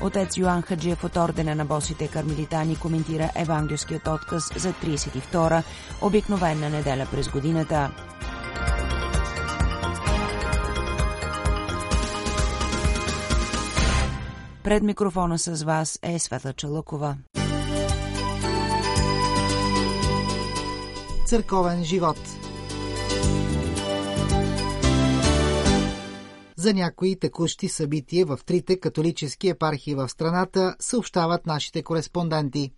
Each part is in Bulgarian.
Отец Йоан Хаджиев от ордена на босите кармелитани коментира евангелският отказ за 32-а, обикновена неделя през годината. Пред микрофона с вас е Света Чалъкова. Църковен живот За някои текущи събития в трите католически епархии в страната съобщават нашите кореспонденти.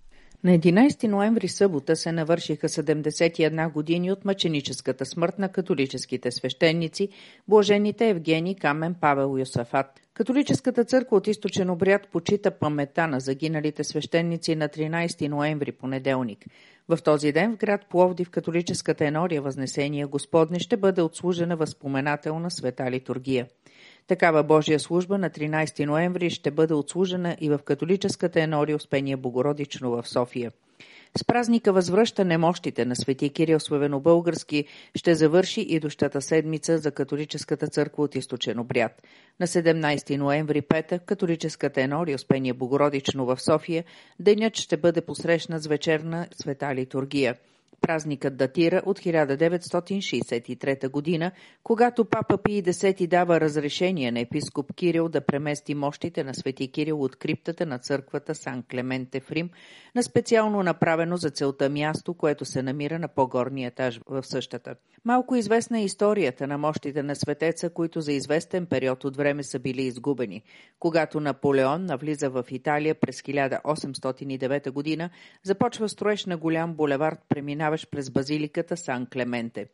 На 11 ноември събота се навършиха 71 години от мъченическата смърт на католическите свещеници, блажените Евгений Камен Павел Йосафат. Католическата църква от източен обряд почита памета на загиналите свещеници на 13 ноември понеделник. В този ден в град Пловдив католическата енория Възнесение Господне ще бъде отслужена възпоменателна света литургия. Такава Божия служба на 13 ноември ще бъде отслужена и в католическата енория Успение Богородично в София. С празника възвръщане мощите на свети Кирил Славено-Български ще завърши и дощата седмица за католическата църква от източен обряд. На 17 ноември петък католическата енория Успение Богородично в София денят ще бъде посрещнат с вечерна света литургия – Празникът датира от 1963 година, когато папа Пий X дава разрешение на епископ Кирил да премести мощите на свети Кирил от криптата на църквата Сан Клементе в Рим на специално направено за целта място, което се намира на по-горния етаж в същата. Малко известна е историята на мощите на светеца, които за известен период от време са били изгубени. Когато Наполеон навлиза в Италия през 1809 година, започва строеж на голям булевард, преминаващ през базиликата Сан Клементе.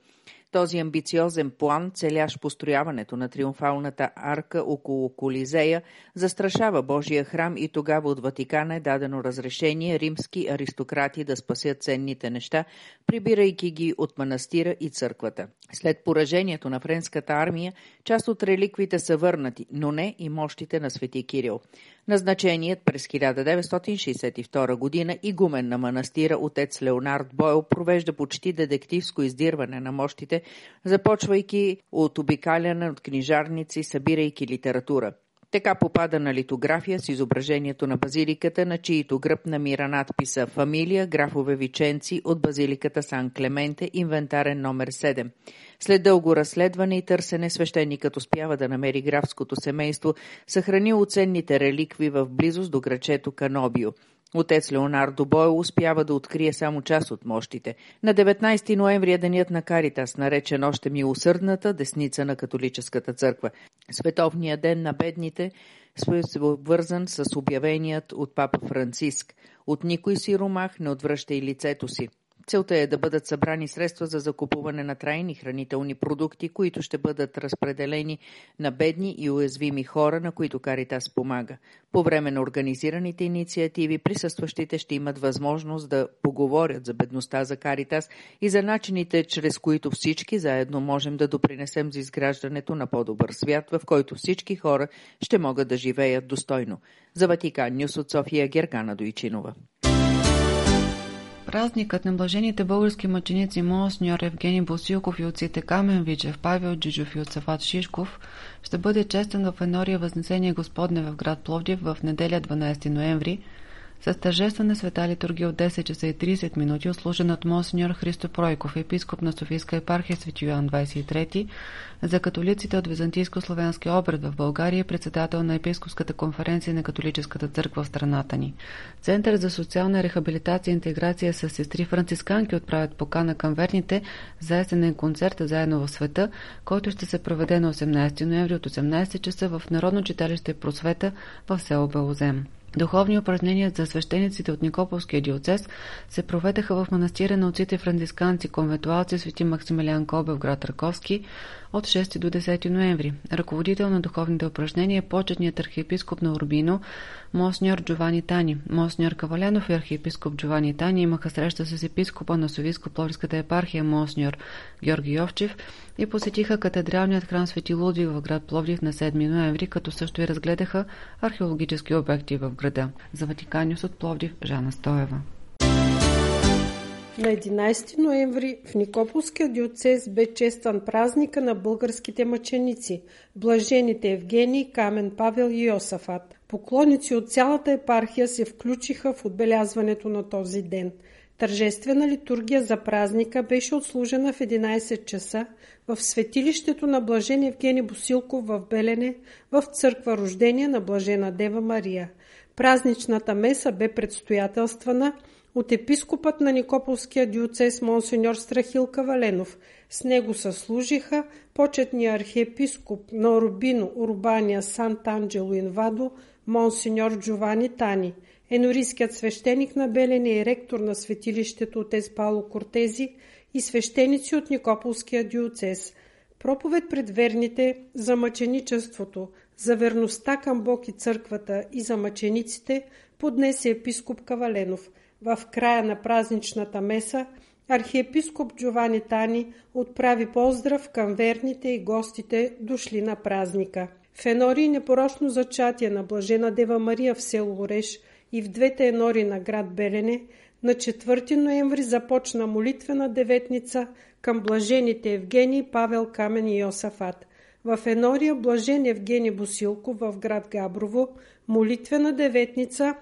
Този амбициозен план, целящ построяването на триумфалната арка около Колизея, застрашава Божия храм и тогава от Ватикана е дадено разрешение римски аристократи да спасят ценните неща, прибирайки ги от манастира и църквата. След поражението на френската армия, част от реликвите са върнати, но не и мощите на свети Кирил. Назначеният през 1962 година игумен на манастира отец Леонард Бойл провежда почти детективско издирване на мощите, започвайки от обикаляне от книжарници, събирайки литература. Така попада на литография с изображението на базиликата, на чието гръб намира надписа «Фамилия графове Виченци от базиликата Сан Клементе, инвентарен номер 7». След дълго разследване и търсене, свещеникът успява да намери графското семейство, съхранило ценните реликви в близост до грачето Канобио. Отец Леонардо Бойл успява да открие само част от мощите. На 19 ноември е денят на Каритас, наречен още милосърдната десница на католическата църква. Световният ден на бедните е вързан с обявеният от папа Франциск. От никой си ромах не отвръща и лицето си. Целта е да бъдат събрани средства за закупуване на трайни хранителни продукти, които ще бъдат разпределени на бедни и уязвими хора, на които Каритас помага. По време на организираните инициативи присъстващите ще имат възможност да поговорят за бедността за Каритас и за начините, чрез които всички заедно можем да допринесем за изграждането на по-добър свят, в който всички хора ще могат да живеят достойно. За Ватикан Нюс от София Гергана Дойчинова. Празникът на блажените български мъченици Монсньор Евгений Босилков и отците Камен Вичев, Павел Джиджов и Отсафат Шишков ще бъде честен в Енория Възнесение Господне в град Пловдив в неделя 12 ноември – с тържествена света литургия от 10 часа и 30 минути, ослужен от монсеньор Христо Пройков, епископ на Софийска епархия Свети Йоан 23, за католиците от Византийско-славянски обред в България, председател на Епископската конференция на католическата църква в страната ни. Център за социална рехабилитация и интеграция с сестри францисканки отправят покана към верните за есенен концерт заедно в света, който ще се проведе на 18 ноември от 18 часа в Народно читалище Просвета в село Белозем. Духовни упражнения за свещениците от Никополския диоцес се проведаха в манастира на отците францисканци конвентуалци свети Максимилиан Кобе в град Раковски от 6 до 10 ноември. Ръководител на духовните упражнения е почетният архиепископ на Урбино, Мосньор Джовани Тани. Мосньор Каваленов и архиепископ Джовани Тани имаха среща с епископа на Совиско-Пловската епархия Мосньор Георги Йовчев и посетиха катедралният храм Свети Лудвиг в град Пловдив на 7 ноември, като също и разгледаха археологически обекти в града. За Ватиканиус от Пловдив Жана Стоева. На 11 ноември в Никополския диоцез бе честван празника на българските мъченици, блажените Евгений, Камен Павел и Йосафат. Поклонници от цялата епархия се включиха в отбелязването на този ден. Тържествена литургия за празника беше отслужена в 11 часа в светилището на Блажен Евгений Босилков в Белене, в църква Рождение на Блажена Дева Мария. Празничната меса бе предстоятелствана – от епископът на Никополския диоцес монсеньор Страхил Каваленов. С него съслужиха почетния архиепископ на Орбино Урбания Сант-Анджело Инвадо монсеньор Джовани Тани, енорийският свещеник на Белене и ректор на светилището отец Пало Кортези и свещеници от Никополския диоцес. Проповед пред верните за мъченичеството, за верността към Бог и църквата и за мъчениците поднесе епископ Каваленов – в края на празничната меса архиепископ Джовани Тани отправи поздрав към верните и гостите дошли на празника. В енори непорочно зачатие на Блажена Дева Мария в село Ореш и в двете енори на град Белене на 4 ноември започна молитвена деветница към блажените Евгений, Павел Камен и Йосафат. В енория Блажен Евгений Босилко в град Габрово молитвена деветница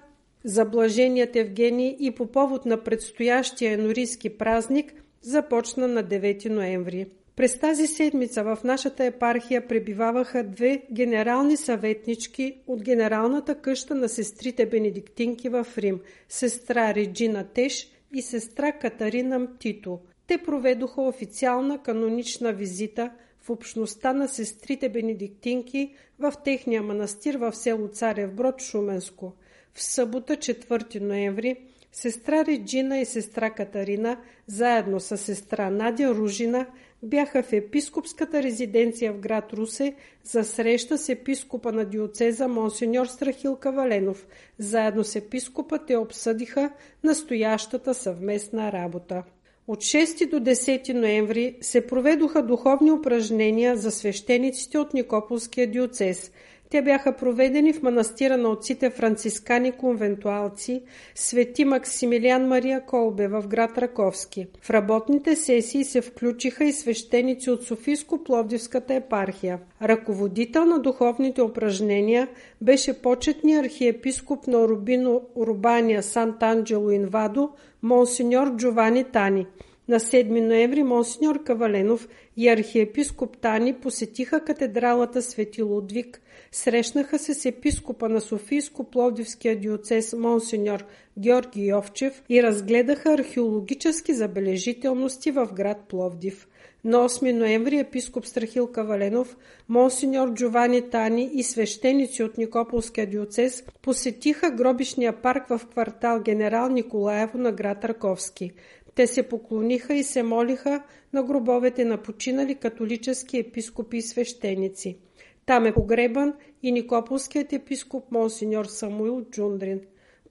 за блаженият Евгений и по повод на предстоящия енорийски празник започна на 9 ноември. През тази седмица в нашата епархия пребиваваха две генерални съветнички от генералната къща на сестрите Бенедиктинки в Рим – сестра Реджина Теш и сестра Катарина Мтито. Те проведоха официална канонична визита в общността на сестрите Бенедиктинки в техния манастир в село Царев Брод, Шуменско – в събота 4 ноември сестра Реджина и сестра Катарина, заедно с сестра Надя Ружина, бяха в епископската резиденция в град Русе за среща с епископа на диоцеза Монсеньор Страхил Каваленов. Заедно с епископа те обсъдиха настоящата съвместна работа. От 6 до 10 ноември се проведоха духовни упражнения за свещениците от Никополския диоцез – те бяха проведени в манастира на отците францискани конвентуалци Свети Максимилиан Мария Колбе в град Раковски. В работните сесии се включиха и свещеници от Софийско-Пловдивската епархия. Ръководител на духовните упражнения беше почетният архиепископ на Рубино Урбания Сант-Анджело Инвадо, монсеньор Джовани Тани. На 7 ноември монсеньор Каваленов и архиепископ Тани посетиха катедралата Свети Лудвиг, срещнаха се с епископа на Софийско-Пловдивския диоцес монсеньор Георги Йовчев и разгледаха археологически забележителности в град Пловдив. На 8 ноември епископ Страхил Каваленов, монсеньор Джовани Тани и свещеници от Никополския диоцес посетиха гробишния парк в квартал Генерал Николаево на град Раковски. Те се поклониха и се молиха на гробовете на починали католически епископи и свещеници. Там е погребан и Никополският епископ Монсеньор Самуил Джундрин.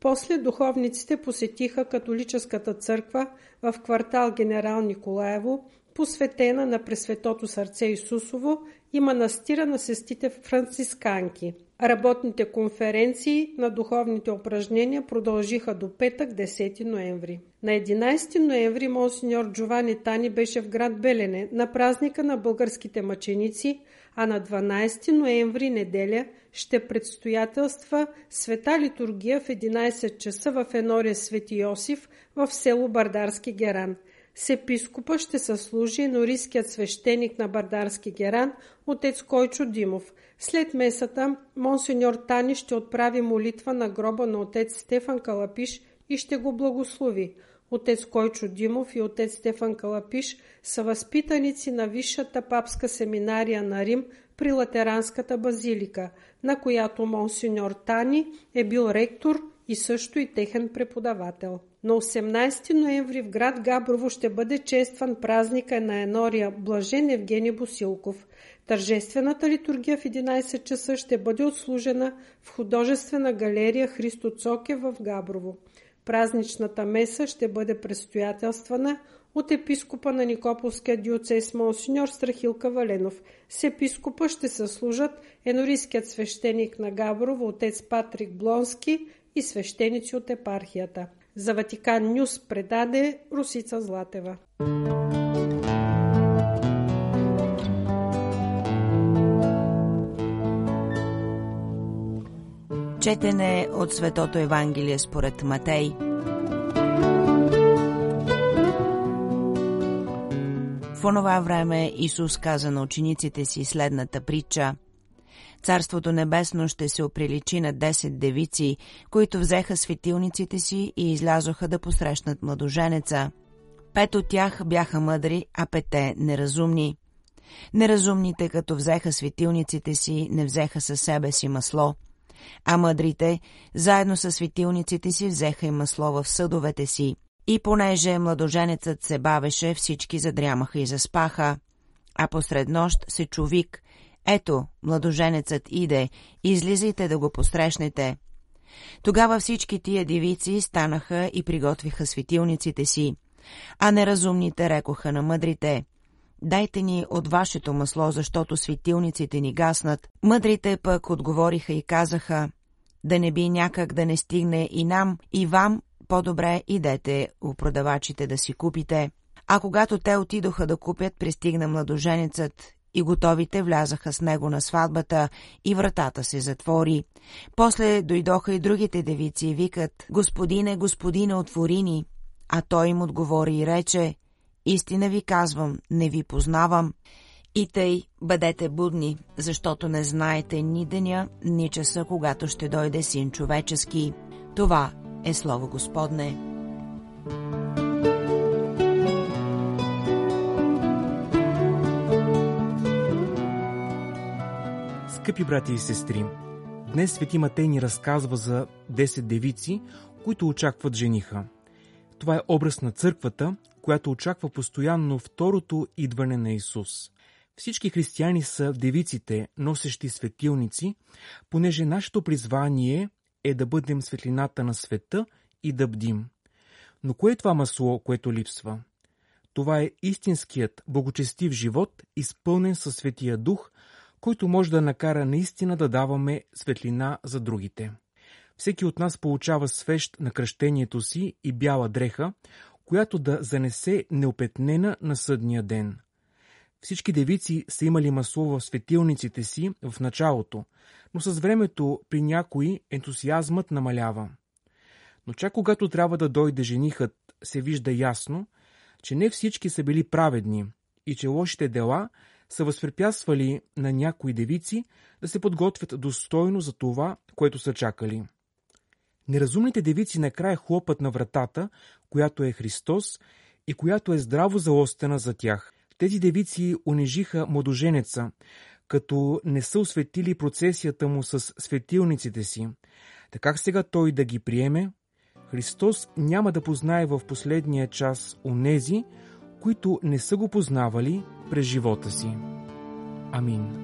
После духовниците посетиха католическата църква в квартал Генерал Николаево, посветена на Пресветото сърце Исусово и манастира на сестите францисканки. Работните конференции на духовните упражнения продължиха до петък 10 ноември. На 11 ноември монсеньор Джовани Тани беше в град Белене на празника на българските мъченици, а на 12 ноември неделя ще предстоятелства света литургия в 11 часа в Енория Свети Йосиф в село Бардарски Геран. С епископа ще съслужи норийският свещеник на Бардарски Геран, отец Койчо Димов. След месата, монсеньор Тани ще отправи молитва на гроба на отец Стефан Калапиш и ще го благослови. Отец Койчо Димов и отец Стефан Калапиш са възпитаници на Висшата папска семинария на Рим при Латеранската базилика, на която монсеньор Тани е бил ректор и също и техен преподавател. На 18 ноември в град Габрово ще бъде честван празника на енория Блажен Евгений Босилков. Тържествената литургия в 11 часа ще бъде отслужена в художествена галерия Христо Цоке в Габрово. Празничната меса ще бъде предстоятелствана от епископа на Никополския диоцес Монсеньор Страхилка Валенов. С епископа ще се служат енорийският свещеник на Габрово отец Патрик Блонски и свещеници от епархията. За Ватикан Нюс предаде Русица Златева. Четене от Светото Евангелие според Матей. В онова време Исус каза на учениците си следната притча. Царството небесно ще се оприличи на 10 девици, които взеха светилниците си и излязоха да посрещнат младоженеца. Пет от тях бяха мъдри, а пете неразумни. Неразумните, като взеха светилниците си, не взеха със себе си масло – а мъдрите, заедно с светилниците си, взеха и масло в съдовете си. И понеже младоженецът се бавеше, всички задрямаха и заспаха. А посред нощ се чу вик. Ето, младоженецът иде, излизайте да го посрещнете. Тогава всички тия девици станаха и приготвиха светилниците си, а неразумните рекоха на мъдрите. Дайте ни от вашето масло, защото светилниците ни гаснат. Мъдрите пък отговориха и казаха, да не би някак да не стигне и нам, и вам, по-добре идете у продавачите да си купите. А когато те отидоха да купят, пристигна младоженецът и готовите влязаха с него на сватбата и вратата се затвори. После дойдоха и другите девици и викат, «Господине, господине, отвори ни!» А той им отговори и рече, Истина ви казвам, не ви познавам. И тъй бъдете будни, защото не знаете ни деня, ни часа, когато ще дойде син човечески. Това е Слово Господне. Скъпи брати и сестри, днес Свети Матей ни разказва за 10 девици, които очакват жениха. Това е образ на църквата, която очаква постоянно второто идване на Исус. Всички християни са девиците, носещи светилници, понеже нашето призвание е да бъдем светлината на света и да бдим. Но кое е това масло, което липсва? Това е истинският, благочестив живот, изпълнен със Светия Дух, който може да накара наистина да даваме светлина за другите. Всеки от нас получава свещ на кръщението си и бяла дреха, която да занесе неопетнена на съдния ден. Всички девици са имали масло в светилниците си в началото, но с времето при някои ентусиазмът намалява. Но чак когато трябва да дойде женихът, се вижда ясно, че не всички са били праведни и че лошите дела са възпрепятствали на някои девици да се подготвят достойно за това, което са чакали. Неразумните девици накрая хлопат на вратата, която е Христос и която е здраво заостена за тях. Тези девици унижиха младоженеца, като не са осветили процесията му с светилниците си. Така сега той да ги приеме? Христос няма да познае в последния час онези, които не са го познавали през живота си. Амин.